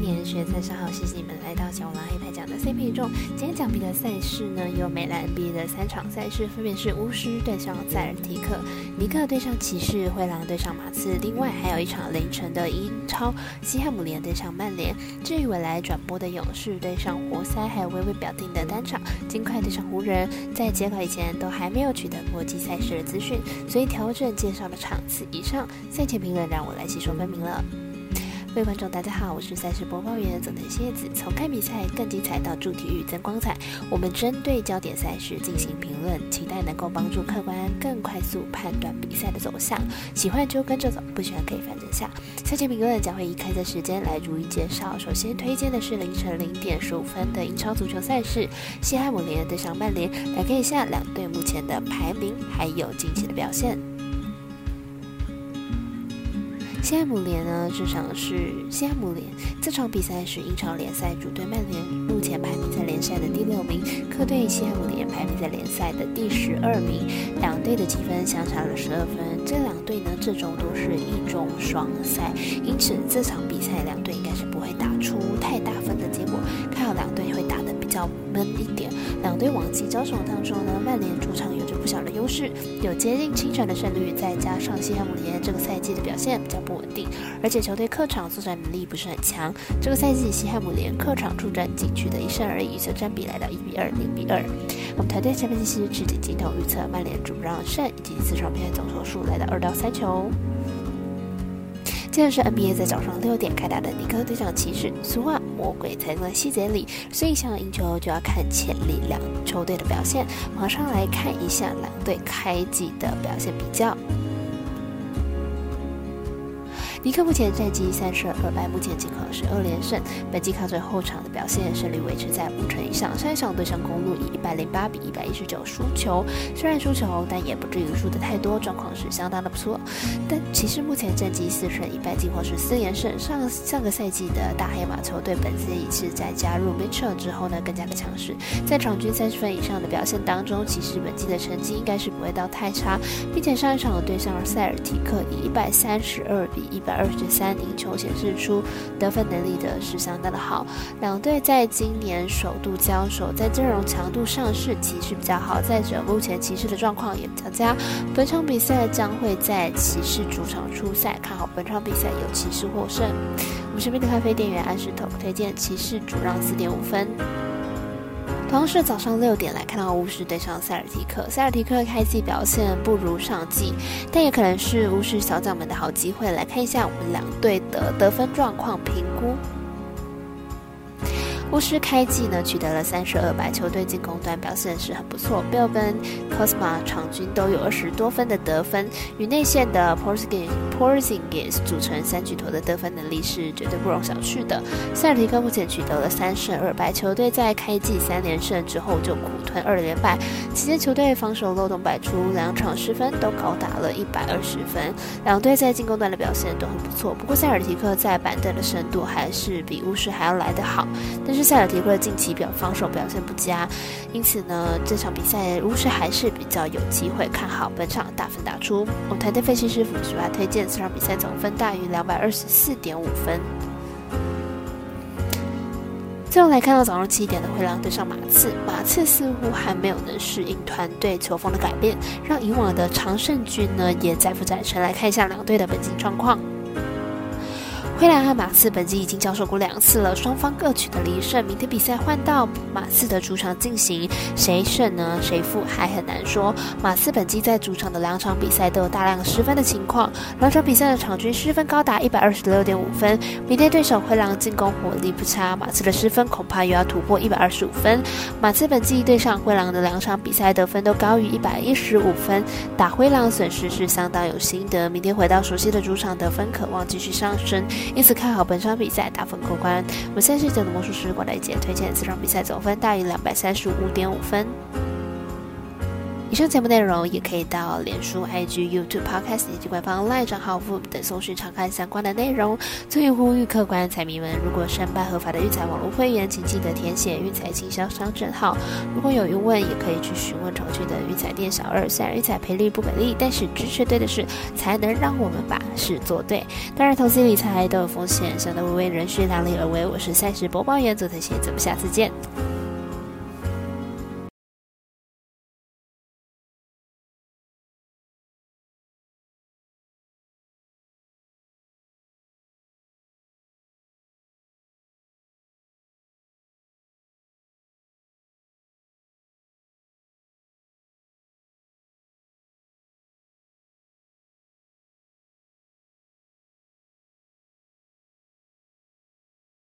年学在上好，谢谢你们来到小王黑牌奖的 CP 中。今天奖比的赛事呢，有美兰 NBA 的三场赛事，分别是巫师对上塞尔提克，尼克对上骑士，灰狼对上马刺。另外还有一场凌晨的英超，西汉姆联对上曼联。至于未来转播的勇士对上活塞，还有微微表定的单场，金块对上湖人，在截稿以前都还没有取得国际赛事的资讯，所以调整介绍的场次以上，赛前评论让我来细说分明了。各位观众，大家好，我是赛事播报员佐藤蝎子。从看比赛更精彩到助体育增光彩，我们针对焦点赛事进行评论，期待能够帮助客观更快速判断比赛的走向。喜欢就跟着走，不喜欢可以反正下。赛前评论将会以开赛时间来逐一介绍。首先推荐的是凌晨零点十五分的英超足球赛事，西汉姆联对上曼联，来看一下两队目前的排名还有近期的表现。西汉姆联呢，这场是西汉姆联这场比赛是英超联赛主队曼联，目前排名在联赛的第六名，客队西汉姆联排名在联赛的第十二名，两队的积分相差了十二分。这两队呢，这周都是一种双赛，因此这场比赛两队应该是不会打出太大分的结果，看好两队会打得比较闷一点。两队往绩交手当中呢，曼联主场有着小的优势，有接近清场的胜率，再加上西汉姆联这个赛季的表现比较不稳定，而且球队客场作战能力不是很强。这个赛季西汉姆联客场出战仅取得一胜而已，所占比来到一比二、零比二。我们团队下分析师直接镜头预测曼联主让胜以及四场比赛总球数来到二到三球。接着是 NBA 在早上六点开打的尼克队长骑士，俗话魔鬼藏在细节里，所以想要赢球就要看潜力两球队的表现。马上来看一下两队开季的表现比较。尼克目前战绩三胜二败，目前仅靠十二连胜。本季靠着后场的表现，胜率维持在五成以上。上一场对上公路以一百零八比一百一十九输球，虽然输球，但也不至于输的太多，状况是相当的不错。但骑士目前战绩四胜一败，近况是四连胜。上上个赛季的大黑马球队本季是在加入 Mitchell 之后呢，更加的强势。在场均三十分以上的表现当中，骑士本季的成绩应该是不会到太差，并且上一场对上塞尔提克以一百三十二比一百。二十三赢球显示出得分能力的是相当的好，两队在今年首度交手，在阵容强度上是骑士比较好。再者，目前骑士的状况也比较佳，本场比赛将会在骑士主场出赛，看好本场比赛有骑士获胜。我们身边的咖啡店员安石头推荐骑士主让四点五分。同样是早上六点来看到巫师对上塞尔提克，塞尔提克开季表现不如上季，但也可能是巫师小将们的好机会。来看一下我们两队的得分状况评估。巫师开季呢取得了三十二败，球队进攻端表现是很不错，Bill 跟 Cosma 场均都有二十多分的得分，与内线的 Porzingis Porzingis 组成三巨头的得分能力是绝对不容小觑的。塞尔提克目前取得了三胜二败，球队在开季三连胜之后就苦吞二连败，期间球队防守漏洞百出，两场失分都高达了一百二十分，两队在进攻端的表现都很不错。不过塞尔提克在板凳的深度还是比巫师还要来得好，但是。塞尔提克近期表防守表现不佳，因此呢，这场比赛巫师还是比较有机会看好本场大分打出。我团队分析师傅是吧？推荐这场比赛总分大于两百二十四点五分。最后来看到早上七点的灰狼对上马刺，马刺似乎还没有能适应团队球风的改变，让以往的常胜军呢也载浮载沉。来看一下两队的本季状况。灰狼和马刺本季已经交手过两次了，双方各取得了一胜。明天比赛换到马刺的主场进行，谁胜呢？谁负还很难说。马刺本季在主场的两场比赛都有大量失分的情况，两场比赛的场均失分高达一百二十六点五分。明天对手灰狼进攻火力不差，马刺的失分恐怕又要突破一百二十五分。马刺本季对上灰狼的两场比赛得分都高于一百一十五分，打灰狼损失是相当有心得。明天回到熟悉的主场，得分渴望继续上升。因此看好本场比赛大分过关。我们现在是讲的魔术师郭大姐推荐这场比赛总分大于两百三十五点五分。以上节目内容也可以到脸书、IG、YouTube、Podcast 以及官方 LINE 账号等搜寻查看相关的内容。最后呼吁客官彩迷们，如果申办合法的育才网络会员，请记得填写育才经销商证号。如果有疑问，也可以去询问重庆的育才店小二。虽然育才赔率不给力，但是支持对的事，才能让我们把事做对。当然，投资理财都有风险，想得微微人需量力而为。我是赛事播报员左藤贤，咱们下次见。